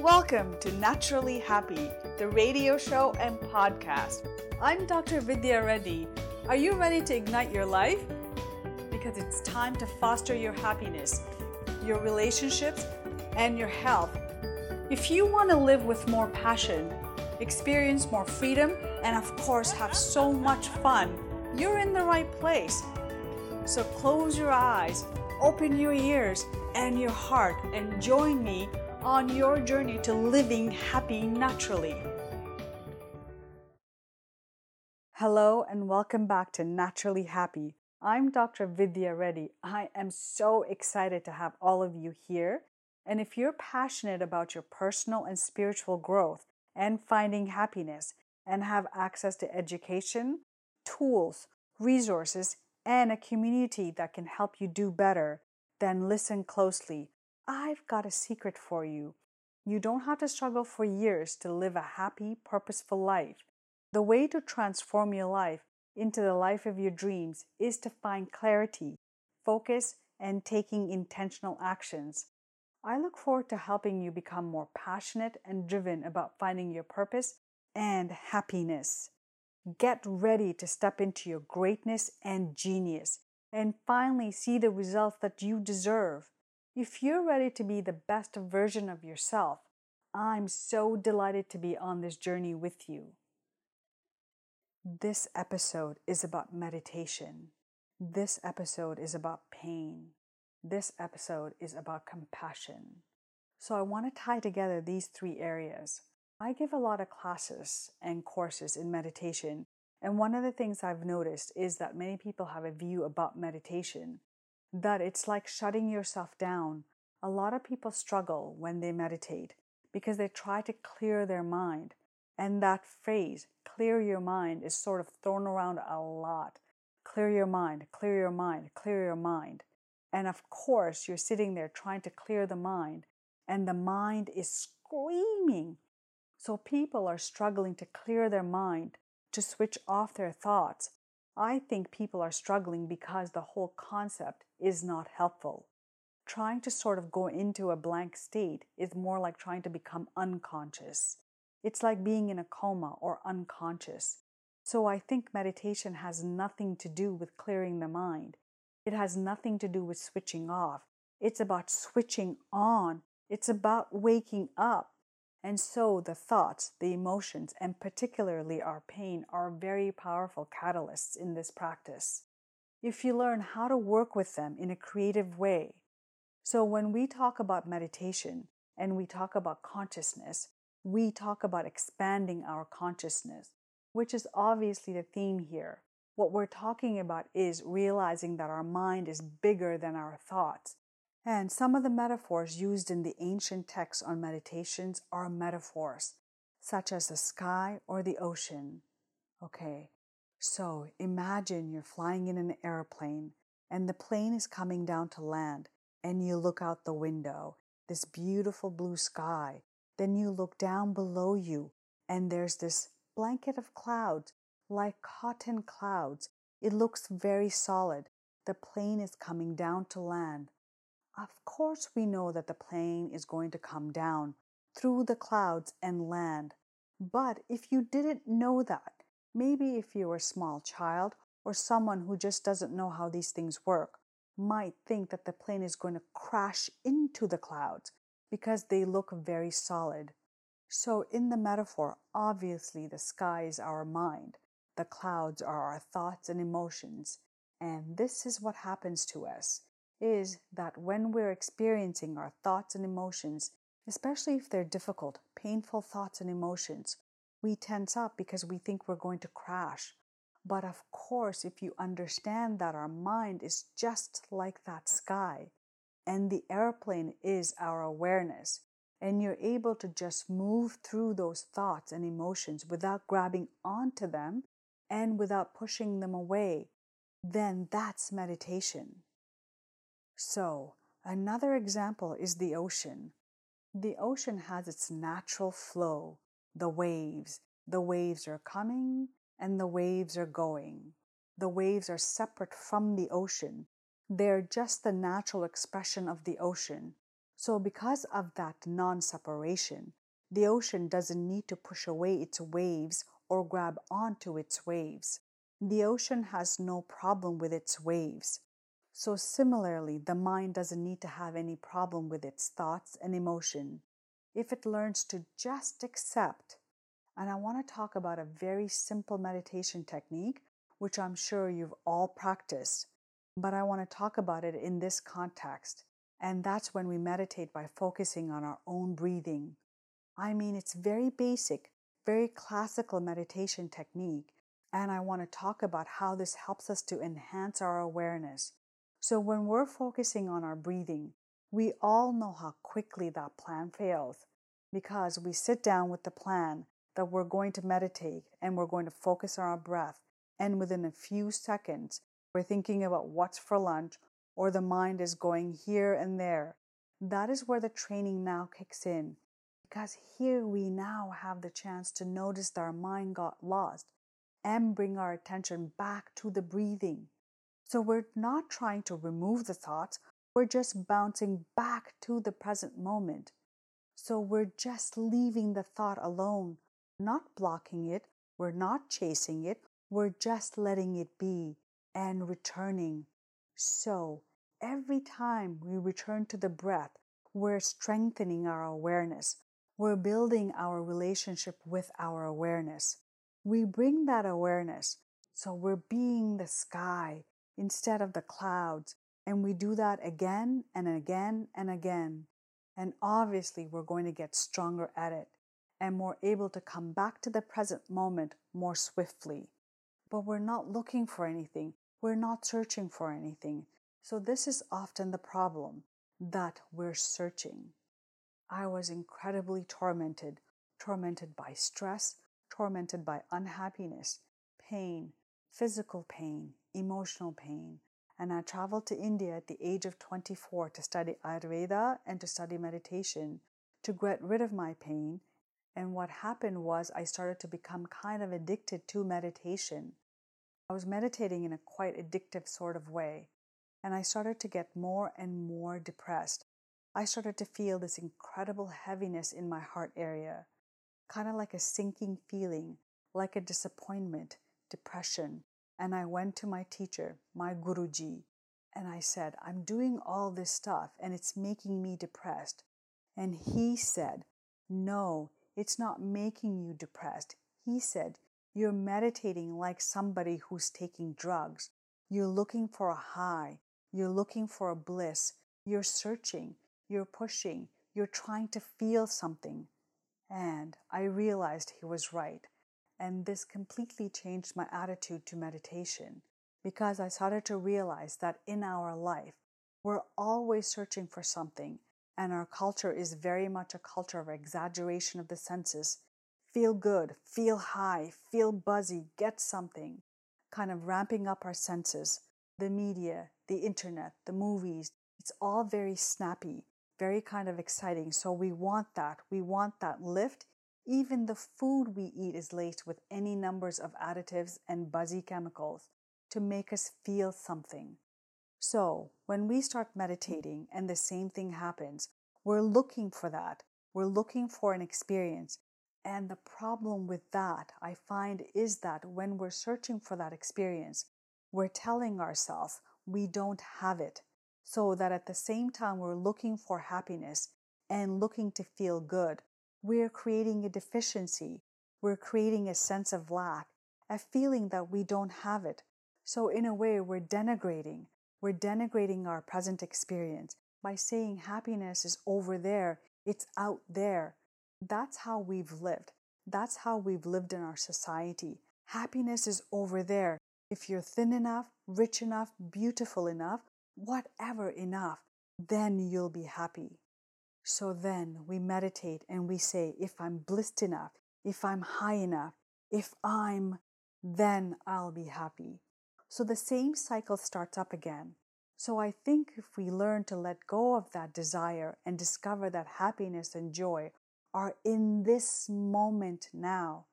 Welcome to Naturally Happy, the radio show and podcast. I'm Dr. Vidya Reddy. Are you ready to ignite your life? Because it's time to foster your happiness, your relationships, and your health. If you want to live with more passion, experience more freedom, and of course have so much fun, you're in the right place. So close your eyes, open your ears and your heart, and join me on your journey to living happy naturally. Hello, and welcome back to Naturally Happy. I'm Dr. Vidya Reddy. I am so excited to have all of you here. And if you're passionate about your personal and spiritual growth and finding happiness, and have access to education, tools, resources, and a community that can help you do better, then listen closely I've got a secret for you. You don't have to struggle for years to live a happy, purposeful life. The way to transform your life into the life of your dreams is to find clarity, focus, and taking intentional actions. I look forward to helping you become more passionate and driven about finding your purpose and happiness. Get ready to step into your greatness and genius and finally see the results that you deserve. If you're ready to be the best version of yourself, I'm so delighted to be on this journey with you. This episode is about meditation. This episode is about pain. This episode is about compassion. So, I want to tie together these three areas. I give a lot of classes and courses in meditation, and one of the things I've noticed is that many people have a view about meditation that it's like shutting yourself down. A lot of people struggle when they meditate because they try to clear their mind. And that phrase, clear your mind, is sort of thrown around a lot. Clear your mind, clear your mind, clear your mind. And of course, you're sitting there trying to clear the mind, and the mind is screaming. So people are struggling to clear their mind, to switch off their thoughts, I think people are struggling because the whole concept is not helpful. Trying to sort of go into a blank state is more like trying to become unconscious. It's like being in a coma or unconscious. So I think meditation has nothing to do with clearing the mind. It has nothing to do with switching off. It's about switching on. It's about waking up. And so the thoughts, the emotions, and particularly our pain are very powerful catalysts in this practice. If you learn how to work with them in a creative way. So when we talk about meditation and we talk about consciousness, we talk about expanding our consciousness, which is obviously the theme here. What we're talking about is realizing that our mind is bigger than our thoughts and some of the metaphors used in the ancient texts on meditations are metaphors, such as the sky or the ocean. Okay, so imagine you're flying in an airplane and the plane is coming down to land, and you look out the window, this beautiful blue sky. Then you look down below you, and there's this blanket of clouds, like cotton clouds. It looks very solid. The plane is coming down to land. Of course, we know that the plane is going to come down through the clouds and land. But if you didn't know that, maybe if you were a small child or someone who just doesn't know how these things work, might think that the plane is going to crash into the clouds because they look very solid. So, in the metaphor, obviously the sky is our mind, the clouds are our thoughts and emotions, and this is what happens to us is that when we're experiencing our thoughts and emotions, especially if they're difficult, painful thoughts and emotions, we tense up because we think we're going to crash. But of course, if you understand that our mind is just like that sky, and the airplane is our awareness, and you're able to just move through those thoughts and emotions without grabbing onto them and without pushing them away, then that's meditation. So, another example is the ocean. The ocean has its natural flow, the waves. The waves are coming and the waves are going. The waves are separate from the ocean. They're just the natural expression of the ocean. So, because of that non separation, the ocean doesn't need to push away its waves or grab onto its waves. The ocean has no problem with its waves. So, similarly, the mind doesn't need to have any problem with its thoughts and emotion if it learns to just accept. And I want to talk about a very simple meditation technique, which I'm sure you've all practiced, but I want to talk about it in this context. And that's when we meditate by focusing on our own breathing. I mean, it's very basic, very classical meditation technique. And I want to talk about how this helps us to enhance our awareness. So, when we're focusing on our breathing, we all know how quickly that plan fails because we sit down with the plan that we're going to meditate and we're going to focus on our breath. And within a few seconds, we're thinking about what's for lunch or the mind is going here and there. That is where the training now kicks in because here we now have the chance to notice that our mind got lost and bring our attention back to the breathing. So we're not trying to remove the thought, we're just bouncing back to the present moment. So we're just leaving the thought alone, not blocking it, we're not chasing it, we're just letting it be and returning. So every time we return to the breath, we're strengthening our awareness. We're building our relationship with our awareness. We bring that awareness. So we're being the sky instead of the clouds. And we do that again and again and again. And obviously, we're going to get stronger at it and more able to come back to the present moment more swiftly. But we're not looking for anything, we're not searching for anything. So, this is often the problem that we're searching. I was incredibly tormented, tormented by stress, tormented by unhappiness, pain, physical pain, emotional pain, and I traveled to India at the age of 24 to study Ayurveda and to study meditation to get rid of my pain. And what happened was I started to become kind of addicted to meditation. I was meditating in a quite addictive sort of way, and I started to get more and more depressed. I started to feel this incredible heaviness in my heart area, kind of like a sinking feeling, like a disappointment, depression, and I went to my teacher, my Guruji, and I said, I'm doing all this stuff and it's making me depressed. And he said, No, it's not making you depressed. He said, You're meditating like somebody who's taking drugs. You're looking for a high. You're looking for a bliss. You're searching. You're pushing. You're trying to feel something. And I realized he was right. And this completely changed my attitude to meditation because I started to realize that in our life, we're always searching for something, and our culture is very much a culture of exaggeration of the senses. Feel good, feel high, feel buzzy, get something, kind of ramping up our senses. The media, the internet, the movies, it's all very snappy, very kind of exciting. So we want that. We want that lift even the food we eat is laced with any numbers of additives and buzzy chemicals to make us feel something. So, when we start meditating and the same thing happens, we're looking for that. We're looking for an experience. And the problem with that, I find, is that when we're searching for that experience, we're telling ourselves we don't have it. So that at the same time we're looking for happiness and looking to feel good, we're creating a deficiency. We're creating a sense of lack, a feeling that we don't have it. So, in a way, we're denigrating. We're denigrating our present experience by saying happiness is over there, it's out there. That's how we've lived. That's how we've lived in our society. Happiness is over there. If you're thin enough, rich enough, beautiful enough, whatever enough, then you'll be happy. So then we meditate and we say, if I'm blissed enough, if I'm high enough, if I'm, then I'll be happy. So the same cycle starts up again. So I think if we learn to let go of that desire and discover that happiness and joy are in this moment now,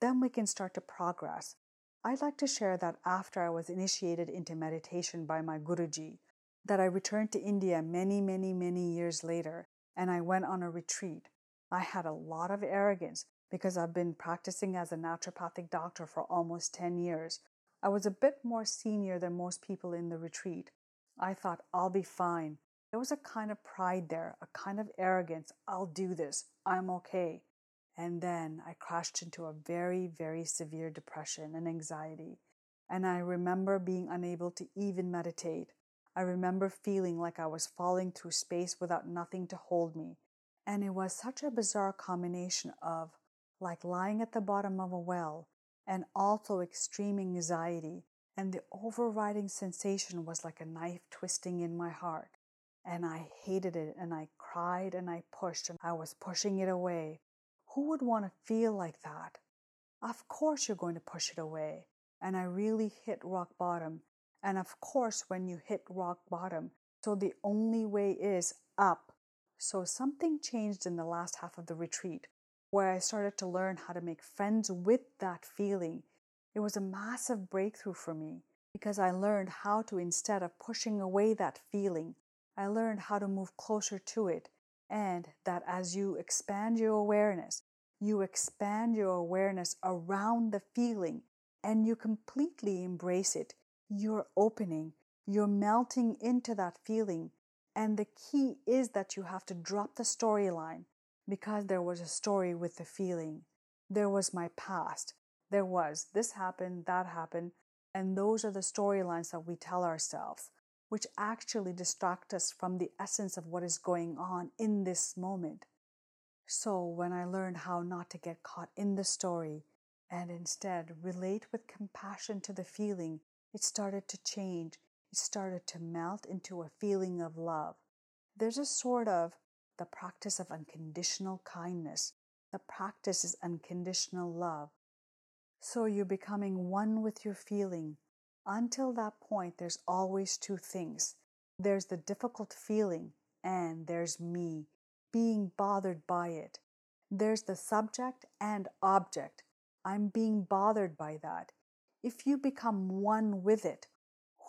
then we can start to progress. I'd like to share that after I was initiated into meditation by my Guruji, that I returned to India many, many, many years later and I went on a retreat. I had a lot of arrogance because I've been practicing as a naturopathic doctor for almost 10 years. I was a bit more senior than most people in the retreat. I thought, I'll be fine. There was a kind of pride there, a kind of arrogance. I'll do this. I'm okay. And then I crashed into a very, very severe depression and anxiety. And I remember being unable to even meditate. I remember feeling like I was falling through space without nothing to hold me. And it was such a bizarre combination of like lying at the bottom of a well and also extreme anxiety. And the overriding sensation was like a knife twisting in my heart. And I hated it and I cried and I pushed and I was pushing it away. Who would want to feel like that? Of course, you're going to push it away. And I really hit rock bottom. And of course, when you hit rock bottom, so the only way is up. So something changed in the last half of the retreat where I started to learn how to make friends with that feeling. It was a massive breakthrough for me because I learned how to, instead of pushing away that feeling, I learned how to move closer to it. And that as you expand your awareness, you expand your awareness around the feeling and you completely embrace it. You're opening, you're melting into that feeling. And the key is that you have to drop the storyline because there was a story with the feeling. There was my past. There was this happened, that happened. And those are the storylines that we tell ourselves, which actually distract us from the essence of what is going on in this moment. So, when I learned how not to get caught in the story and instead relate with compassion to the feeling, it started to change. It started to melt into a feeling of love. There's a sort of the practice of unconditional kindness. The practice is unconditional love. So you're becoming one with your feeling. Until that point, there's always two things there's the difficult feeling, and there's me being bothered by it. There's the subject and object. I'm being bothered by that. If you become one with it,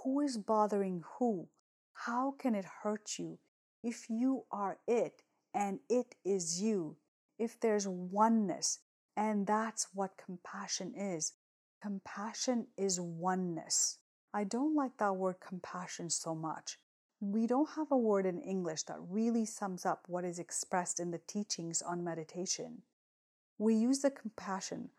who is bothering who? How can it hurt you? if you are it and it is you, if there's oneness, and that's what compassion is. Compassion is oneness. I don't like that word compassion so much. We don't have a word in English that really sums up what is expressed in the teachings on meditation. We use the compassion,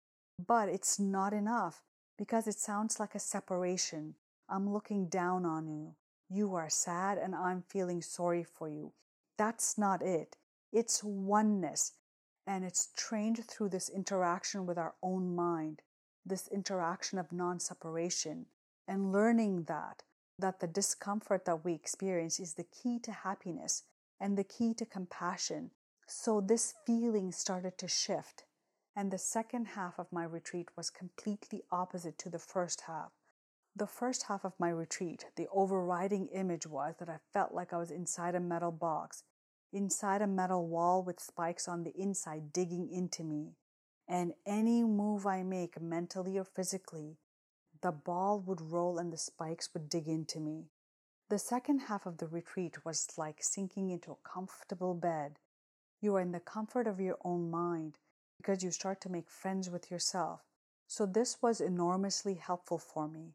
but it's not enough because it sounds like a separation. I'm looking down on you. You are sad and I'm feeling sorry for you. That's not it. It's oneness. And it's trained through this interaction with our own mind, this interaction of non separation, and learning that, that the discomfort that we experience is the key to happiness and the key to compassion. So this feeling started to shift. And the second half of my retreat was completely opposite to the first half. The first half of my retreat, the overriding image was that I felt like I was inside a metal box, inside a metal wall with spikes on the inside digging into me. And any move I make, mentally or physically, the ball would roll and the spikes would dig into me. The second half of the retreat was like sinking into a comfortable bed. You are in the comfort of your own mind because you start to make friends with yourself. So, this was enormously helpful for me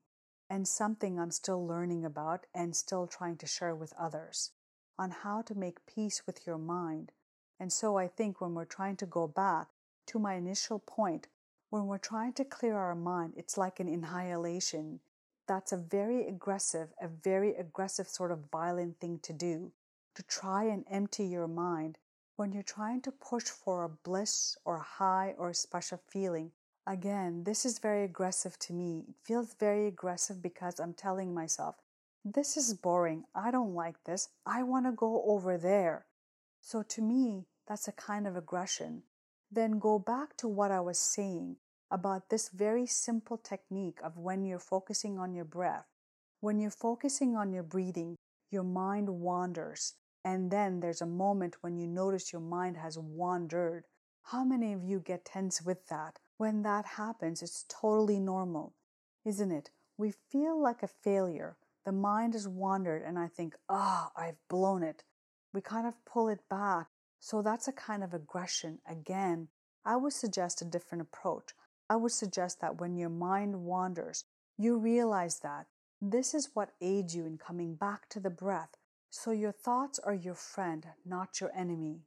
and something I'm still learning about and still trying to share with others on how to make peace with your mind. And so I think when we're trying to go back to my initial point, when we're trying to clear our mind, it's like an inhalation. That's a very aggressive, a very aggressive sort of violent thing to do, to try and empty your mind when you're trying to push for a bliss or a high or a special feeling Again, this is very aggressive to me. It feels very aggressive because I'm telling myself, this is boring. I don't like this. I want to go over there. So to me, that's a kind of aggression. Then go back to what I was saying about this very simple technique of when you're focusing on your breath. When you're focusing on your breathing, your mind wanders. And then there's a moment when you notice your mind has wandered. How many of you get tense with that? When that happens, it's totally normal, isn't it? We feel like a failure the mind has wandered and I think, ah, oh, I've blown it. We kind of pull it back. So that's a kind of aggression. Again, I would suggest a different approach. I would suggest that when your mind wanders, you realize that this is what aids you in coming back to the breath. So your thoughts are your friend, not your enemy.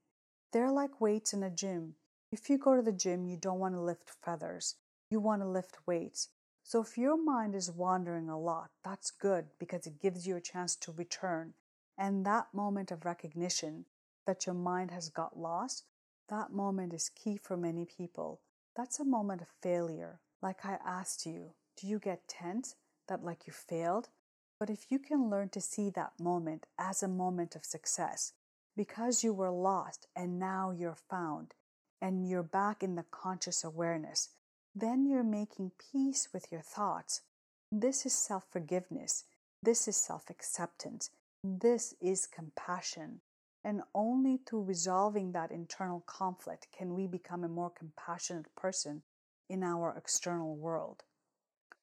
They're like weights in a gym. If you go to the gym, you don't want to lift feathers, you want to lift weights. So if your mind is wandering a lot, that's good because it gives you a chance to return. And that moment of recognition that your mind has got lost, that moment is key for many people. That's a moment of failure. Like I asked you, do you get tense that like you failed? But if you can learn to see that moment as a moment of success, because you were lost and now you're found, and you're back in the conscious awareness, then you're making peace with your thoughts. This is self forgiveness. This is self acceptance. This is compassion. And only through resolving that internal conflict can we become a more compassionate person in our external world.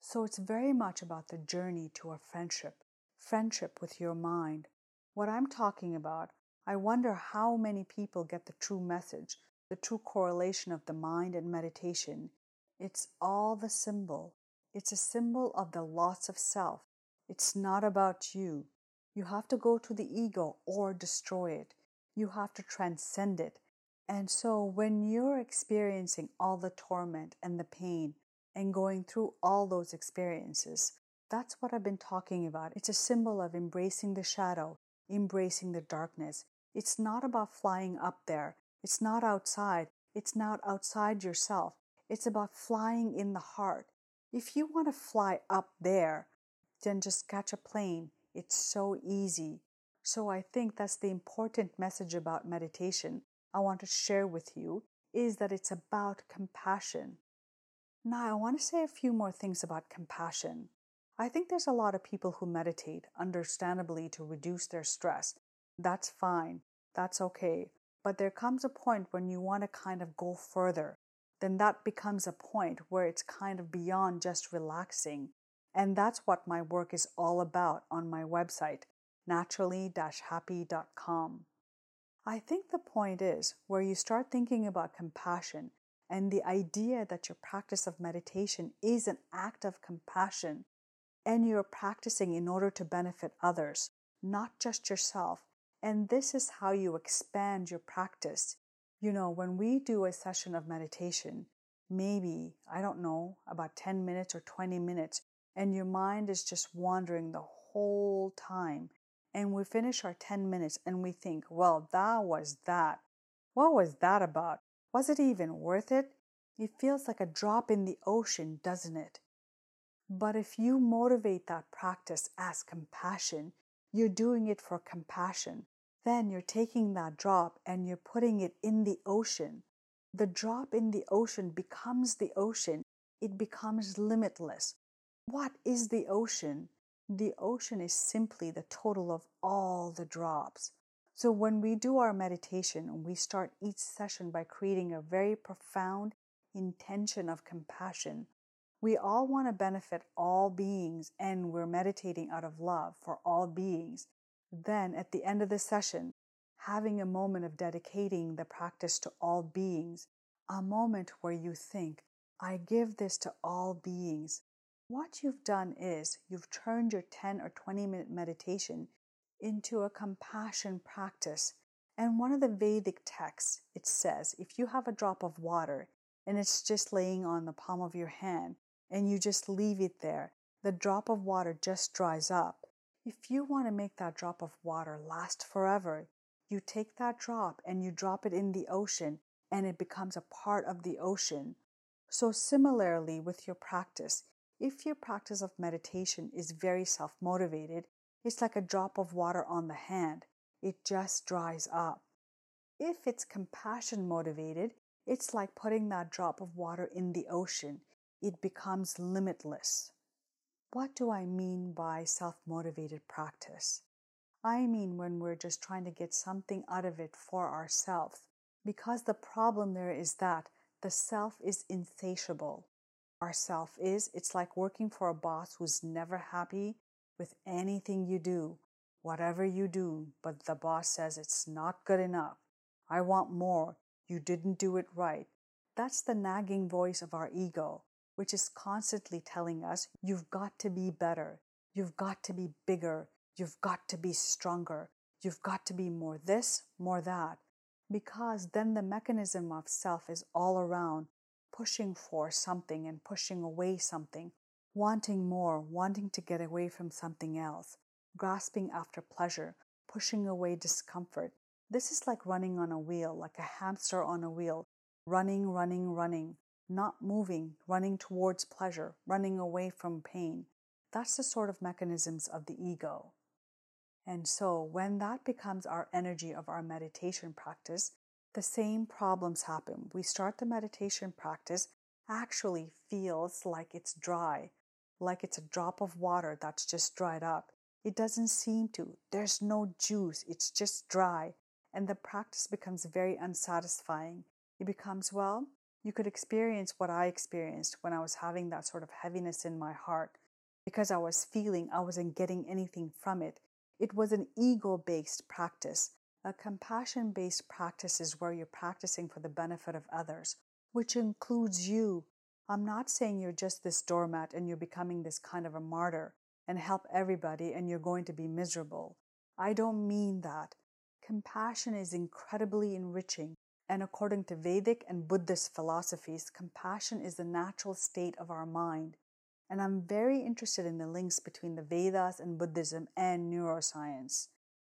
So it's very much about the journey to a friendship, friendship with your mind. What I'm talking about, I wonder how many people get the true message, the true correlation of the mind and meditation. It's all the symbol. It's a symbol of the loss of self. It's not about you. You have to go to the ego or destroy it. You have to transcend it. And so when you're experiencing all the torment and the pain and going through all those experiences, that's what I've been talking about. It's a symbol of embracing the shadow, embracing the darkness. It's not about flying up there. It's not outside. It's not outside yourself. It's about flying in the heart. If you want to fly up there, then just catch a plane. It's so easy. So I think that's the important message about meditation I want to share with you is that it's about compassion. Now, I want to say a few more things about compassion. I think there's a lot of people who meditate, understandably, to reduce their stress. That's fine. That's okay. But there comes a point when you want to kind of go further. Then that becomes a point where it's kind of beyond just relaxing. And that's what my work is all about on my website, naturally happy.com. I think the point is where you start thinking about compassion and the idea that your practice of meditation is an act of compassion and you're practicing in order to benefit others, not just yourself. And this is how you expand your practice. You know, when we do a session of meditation, maybe, I don't know, about 10 minutes or 20 minutes, and your mind is just wandering the whole time. And we finish our 10 minutes and we think, well, that was that. What was that about? Was it even worth it? It feels like a drop in the ocean, doesn't it? But if you motivate that practice as compassion, you're doing it for compassion. Then you're taking that drop and you're putting it in the ocean. The drop in the ocean becomes the ocean. It becomes limitless. What is the ocean? The ocean is simply the total of all the drops. So when we do our meditation, we start each session by creating a very profound intention of compassion. We all want to benefit all beings and we're meditating out of love for all beings. Then at the end of the session, having a moment of dedicating the practice to all beings, a moment where you think, I give this to all beings. What you've done is you've turned your 10 or 20 minute meditation into a compassion practice. And one of the Vedic texts, it says, if you have a drop of water and it's just laying on the palm of your hand and you just leave it there, the drop of water just dries up. If you want to make that drop of water last forever, you take that drop and you drop it in the ocean and it becomes a part of the ocean. So, similarly with your practice, if your practice of meditation is very self motivated, it's like a drop of water on the hand, it just dries up. If it's compassion motivated, it's like putting that drop of water in the ocean, it becomes limitless. What do I mean by self motivated practice? I mean when we're just trying to get something out of it for ourselves, because the problem there is that the self is insatiable Our self is. It's like working for a boss who's never happy with anything you do, whatever you do, but the boss says it's not good enough. I want more. You didn't do it right. That's the nagging voice of our ego, which is constantly telling us, you've got to be better. You've got to be bigger. You've got to be stronger. You've got to be more this, more that. Because then the mechanism of self is all around, pushing for something and pushing away something, wanting more, wanting to get away from something else, grasping after pleasure, pushing away discomfort. This is like running on a wheel, like a hamster on a wheel, running, running, running, not moving, running towards pleasure, running away from pain. That's the sort of mechanisms of the ego. And so, when that becomes our energy of our meditation practice, the same problems happen. We start the meditation practice, actually feels like it's dry, like it's a drop of water that's just dried up. It doesn't seem to. There's no juice, it's just dry. And the practice becomes very unsatisfying. It becomes, well, you could experience what I experienced when I was having that sort of heaviness in my heart because I was feeling I wasn't getting anything from it. It was an ego based practice. A compassion based practice is where you're practicing for the benefit of others, which includes you. I'm not saying you're just this doormat and you're becoming this kind of a martyr and help everybody and you're going to be miserable. I don't mean that. Compassion is incredibly enriching, and according to Vedic and Buddhist philosophies, compassion is the natural state of our mind. And I'm very interested in the links between the Vedas and Buddhism and neuroscience.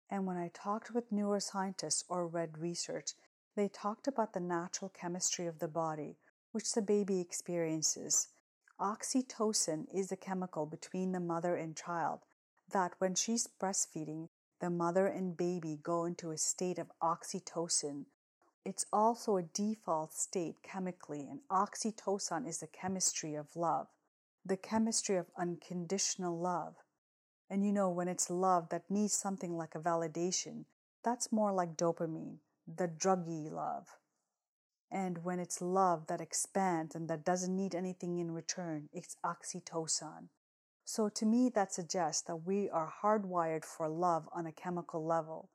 And when I talked with neuroscientists or read research, they talked about the natural chemistry of the body, which the baby experiences. Oxytocin is the chemical between the mother and child that when she's breastfeeding, the mother and baby go into a state of oxytocin. It's also a default state chemically, and oxytocin is the chemistry of love the chemistry of unconditional love. And you know, when it's love that needs something like a validation, that's more like dopamine, the druggy love. And when it's love that expands and that doesn't need anything in return, it's oxytocin. So to me, that suggests that we are hardwired for love on a chemical level.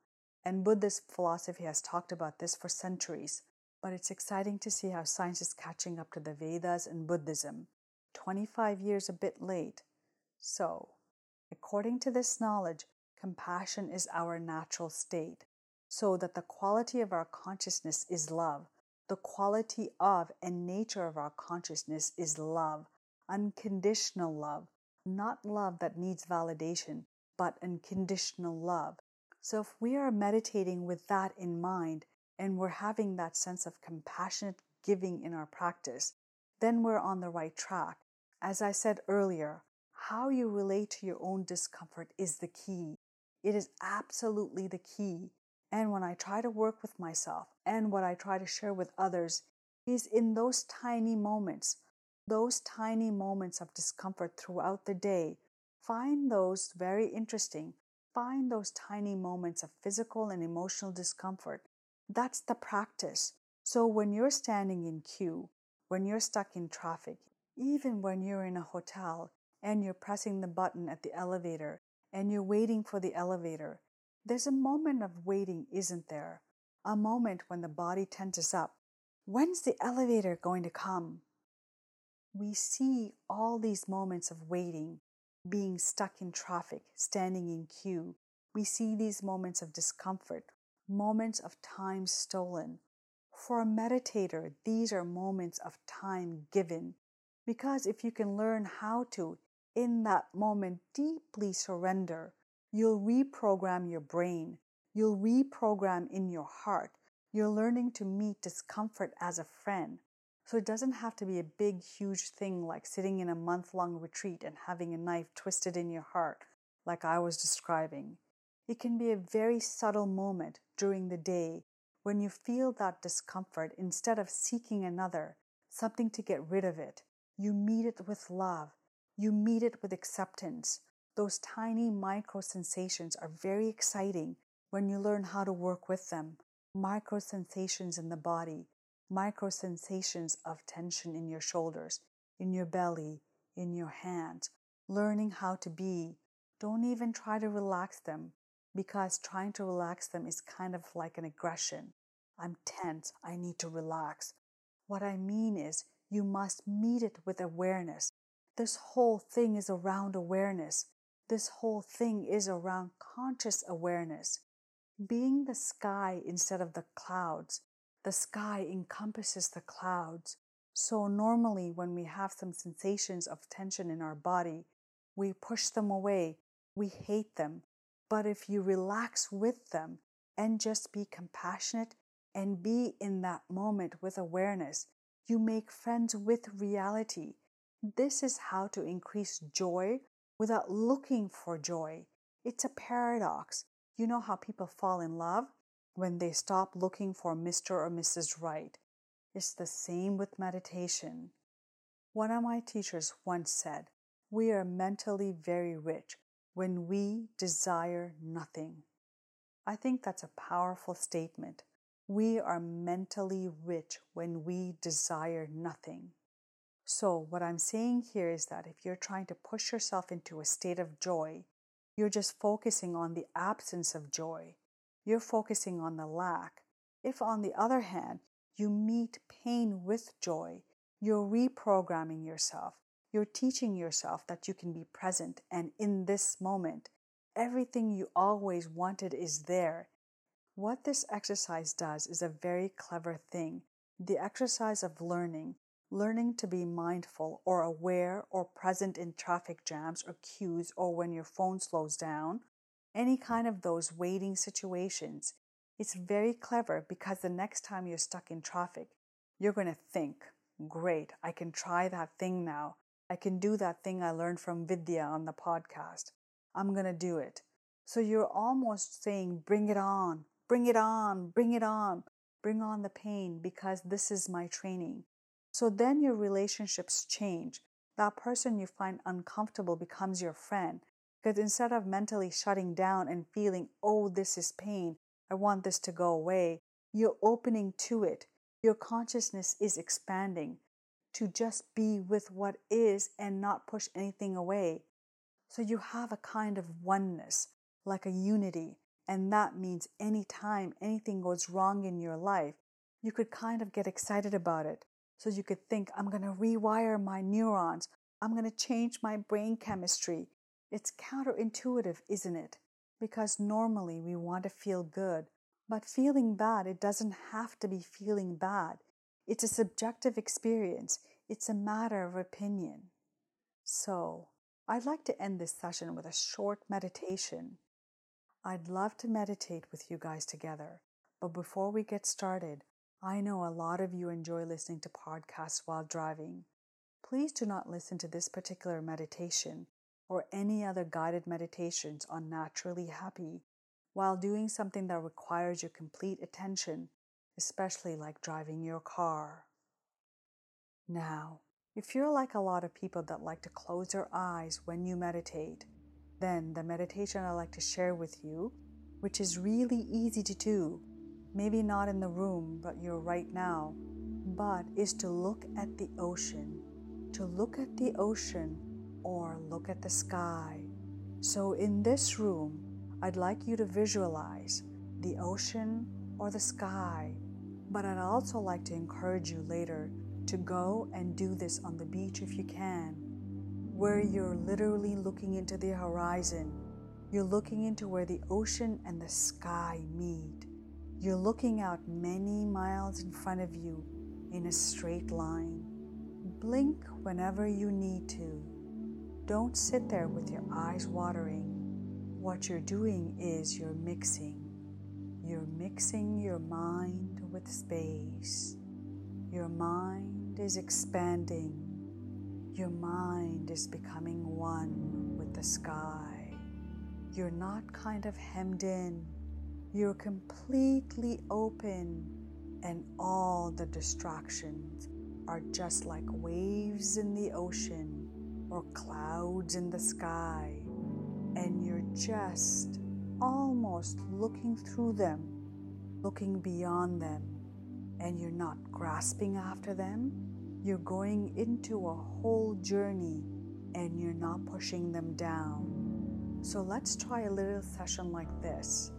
And Buddhist philosophy has talked about this for centuries, but it's exciting to see how science is catching up to the Vedas and Buddhism 25 years a bit late. So, according to this knowledge, compassion is our natural state, so that the quality of our consciousness is love. The quality of and nature of our consciousness is love, unconditional love, not love that needs validation, but unconditional love. So, if we are meditating with that in mind and we're having that sense of compassionate giving in our practice, then we're on the right track. As I said earlier, how you relate to your own discomfort is the key. It is absolutely the key. And when I try to work with myself and what I try to share with others is in those tiny moments, those tiny moments of discomfort throughout the day. Find those very interesting. Find those tiny moments of physical and emotional discomfort. That's the practice. So when you're standing in queue, when you're stuck in traffic, even when you're in a hotel and you're pressing the button at the elevator and you're waiting for the elevator, there's a moment of waiting, isn't there? A moment when the body tenses up. When's the elevator going to come? We see all these moments of waiting, being stuck in traffic, standing in queue. We see these moments of discomfort, moments of time stolen. For a meditator, these are moments of time given, because if you can learn how to, in that moment, deeply surrender, you'll reprogram your brain. You'll reprogram in your heart. You're learning to meet discomfort as a friend. So it doesn't have to be a big, huge thing like sitting in a month long retreat and having a knife twisted in your heart, like I was describing. It can be a very subtle moment during the day when you feel that discomfort instead of seeking another, something to get rid of it. You meet it with love. You meet it with acceptance. Those tiny micro sensations are very exciting when you learn how to work with them. Micro sensations in the body, micro sensations of tension in your shoulders, in your belly, in your hands, learning how to be Don't even try to relax them because trying to relax them is kind of like an aggression. I'm tense. I need to relax. What I mean is, you must meet it with awareness. This whole thing is around awareness. This whole thing is around conscious awareness. Being the sky instead of the clouds. The sky encompasses the clouds. So, normally, when we have some sensations of tension in our body, we push them away, we hate them. But if you relax with them and just be compassionate and be in that moment with awareness, you make friends with reality. This is how to increase joy without looking for joy. It's a paradox. You know how people fall in love when they stop looking for Mr. or Mrs. Right. It's the same with meditation. One of my teachers once said, We are mentally very rich when we desire nothing. I think that's a powerful statement. We are mentally rich when we desire nothing. So, what I'm saying here is that if you're trying to push yourself into a state of joy, you're just focusing on the absence of joy. You're focusing on the lack. If, on the other hand, you meet pain with joy, you're reprogramming yourself. You're teaching yourself that you can be present and in this moment, everything you always wanted is there. What this exercise does is a very clever thing. The exercise of learning, learning to be mindful or aware or present in traffic jams or queues or when your phone slows down, any kind of those waiting situations. It's very clever because the next time you're stuck in traffic, you're going to think, great, I can try that thing now. I can do that thing I learned from Vidya on the podcast. I'm going to do it. So you're almost saying, bring it on, bring it on, bring it on, bring on the pain because this is my training. So then your relationships change. That person you find uncomfortable becomes your friend because instead of mentally shutting down and feeling, oh, this is pain, I want this to go away, you're opening to it. Your consciousness is expanding to just be with what is and not push anything away. So you have a kind of oneness, like a unity. And that means anytime anything goes wrong in your life, you could kind of get excited about it. So you could think, I'm going to rewire my neurons. I'm going to change my brain chemistry. It's counterintuitive, isn't it? Because normally we want to feel good. But feeling bad, it doesn't have to be feeling bad. It's a subjective experience, it's a matter of opinion. So, I'd like to end this session with a short meditation. I'd love to meditate with you guys together, but before we get started, I know a lot of you enjoy listening to podcasts while driving. Please do not listen to this particular meditation or any other guided meditations on naturally happy while doing something that requires your complete attention especially like driving your car. Now, if you're like a lot of people that like to close their eyes when you meditate, then the meditation I like to share with you, which is really easy to do, maybe not in the room, but you're right now, but is to look at the ocean, to look at the ocean or look at the sky. So in this room, I'd like you to visualize the ocean or the sky but I'd also like to encourage you later to go and do this on the beach if you can, where you're literally looking into the horizon. You're looking into where the ocean and the sky meet. You're looking out many miles in front of you in a straight line. Blink whenever you need to. Don't sit there with your eyes watering. What you're doing is you're mixing. You're mixing your mind with space. Your mind is expanding. Your mind is becoming one with the sky. You're not kind of hemmed in. You're completely open, and all the distractions are just like waves in the ocean or clouds in the sky, and you're just almost looking through them looking beyond them and you're not grasping after them, you're going into a whole journey and you're not pushing them down. So let's try a little session like this,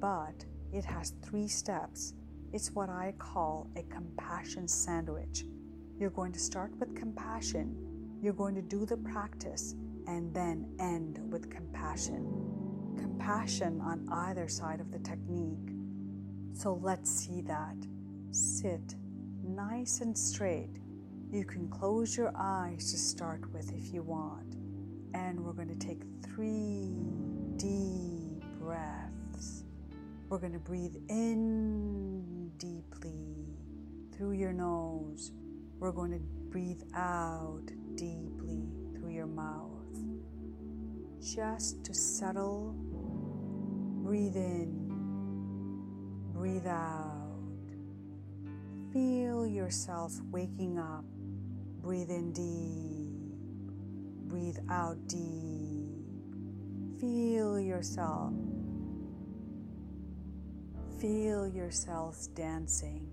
but it has three steps. It's what I call a compassion sandwich. You're going to start with compassion, you're going to do the practice, and then end with compassion. Compassion on either side of the technique. So let's see that. Sit nice and straight. You can close your eyes to start with if you want. And we're going to take three deep breaths. We're going to breathe in deeply through your nose. We're going to breathe out deeply through your mouth. Just to settle, breathe in, breathe out. Feel yourself waking up. Breathe in deep. Breathe out deep. Feel yourself. Feel yourselves dancing.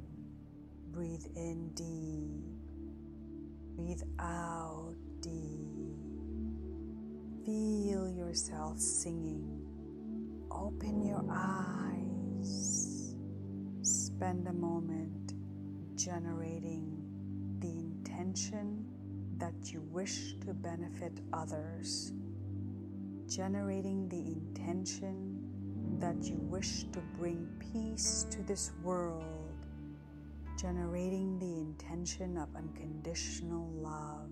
Breathe in deep. Breathe out deep. Feel yourself singing. Open your eyes. Spend a moment generating the intention that you wish to benefit others, generating the intention that you wish to bring peace to this world, generating the intention of unconditional love,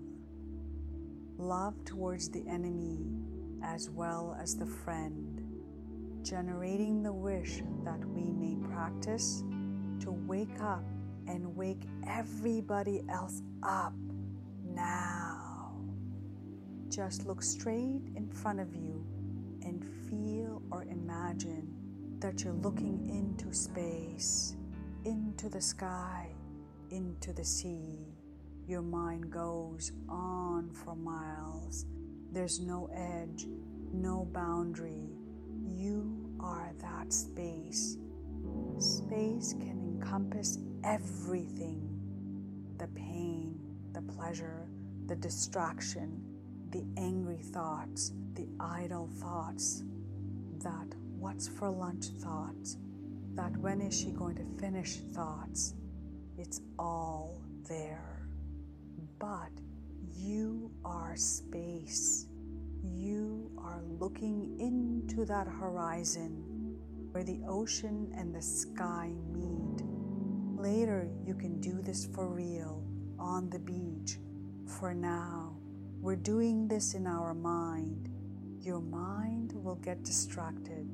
love towards the enemy as well as the friend, generating the wish that we may practice to wake up and wake everybody else up now. Just look straight in front of you and feel or imagine that you're looking into space, into the sky, into the sea. Your mind goes on for miles. There's no edge, no boundary. You are that space. Space can encompass everything the pain, the pleasure, the distraction, the angry thoughts, the idle thoughts, that what's for lunch thoughts, that when is she going to finish thoughts. It's all there. But you are space. You are looking into that horizon where the ocean and the sky meet Later, you can do this for real on the beach. For now, we're doing this in our mind. Your mind will get distracted.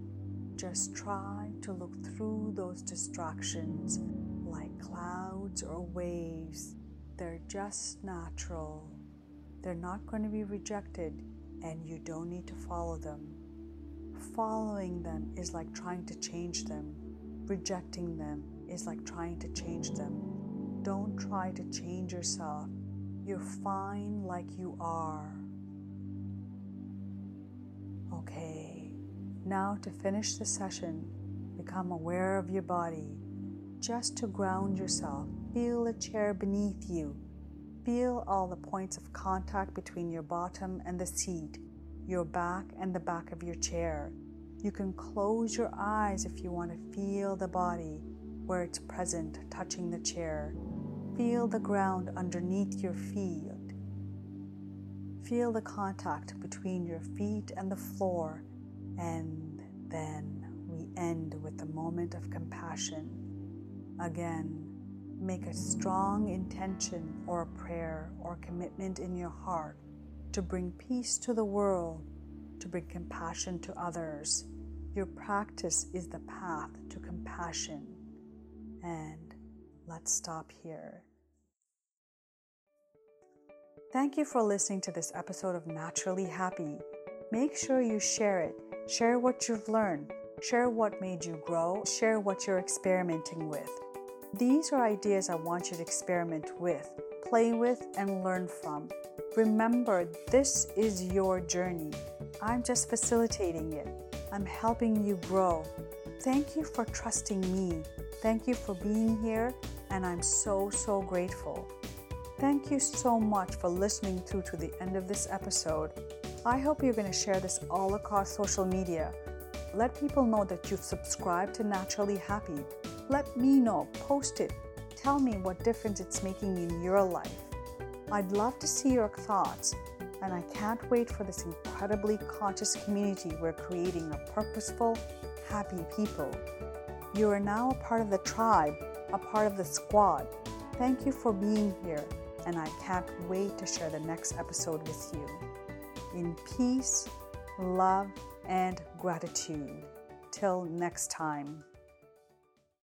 Just try to look through those distractions like clouds or waves. They're just natural. They're not going to be rejected, and you don't need to follow them. Following them is like trying to change them, rejecting them is like trying to change them. Don't try to change yourself. You're fine like you are. Okay, now to finish the session, become aware of your body. Just to ground yourself, feel the chair beneath you. Feel all the points of contact between your bottom and the seat, your back and the back of your chair. You can close your eyes if you want to feel the body where it's present, touching the chair. Feel the ground underneath your feet. Feel the contact between your feet and the floor. And then we end with a moment of compassion. Again, make a strong intention or a prayer or commitment in your heart to bring peace to the world, to bring compassion to others. Your practice is the path to compassion. And let's stop here. Thank you for listening to this episode of Naturally Happy. Make sure you share it. Share what you've learned. Share what made you grow. Share what you're experimenting with. These are ideas I want you to experiment with, play with, and learn from. Remember, this is your journey. I'm just facilitating it. I'm helping you grow. Thank you for trusting me Thank you for being here, and I'm so, so grateful. Thank you so much for listening through to the end of this episode. I hope you're going to share this all across social media. Let people know that you've subscribed to Naturally Happy. Let me know, post it, tell me what difference it's making in your life. I'd love to see your thoughts, and I can't wait for this incredibly conscious community we're creating of purposeful, happy people. You are now a part of the tribe, a part of the squad. Thank you for being here, and I can't wait to share the next episode with you in peace, love, and gratitude. Till next time.